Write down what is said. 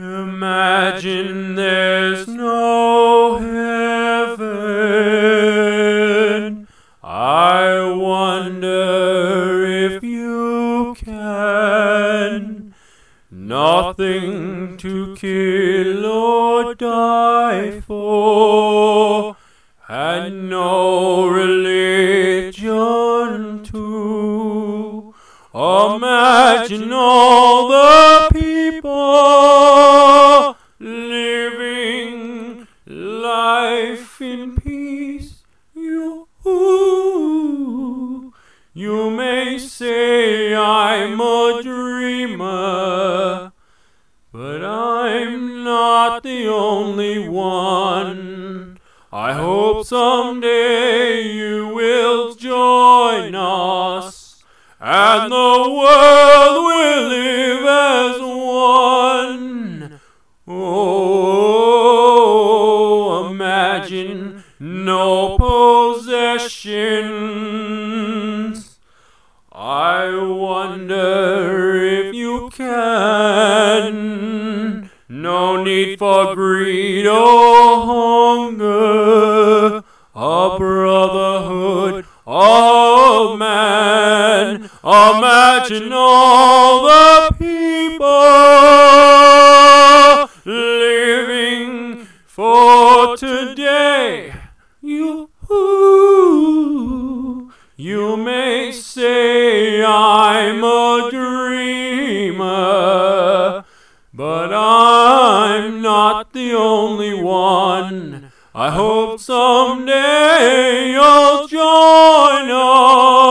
Imagine there's no heaven. I wonder if you can. Nothing to kill or die for, and no religion Imagine all the people living life in peace. You, you may say I'm a dreamer, but I'm not the only one. I hope someday you will and the world will live as one. Oh, imagine no possessions. I wonder if you can. No need for greed or hunger. Man. Imagine all the people living for today. You, you may say I'm a dreamer, but I'm not the only one. I hope someday you'll join us,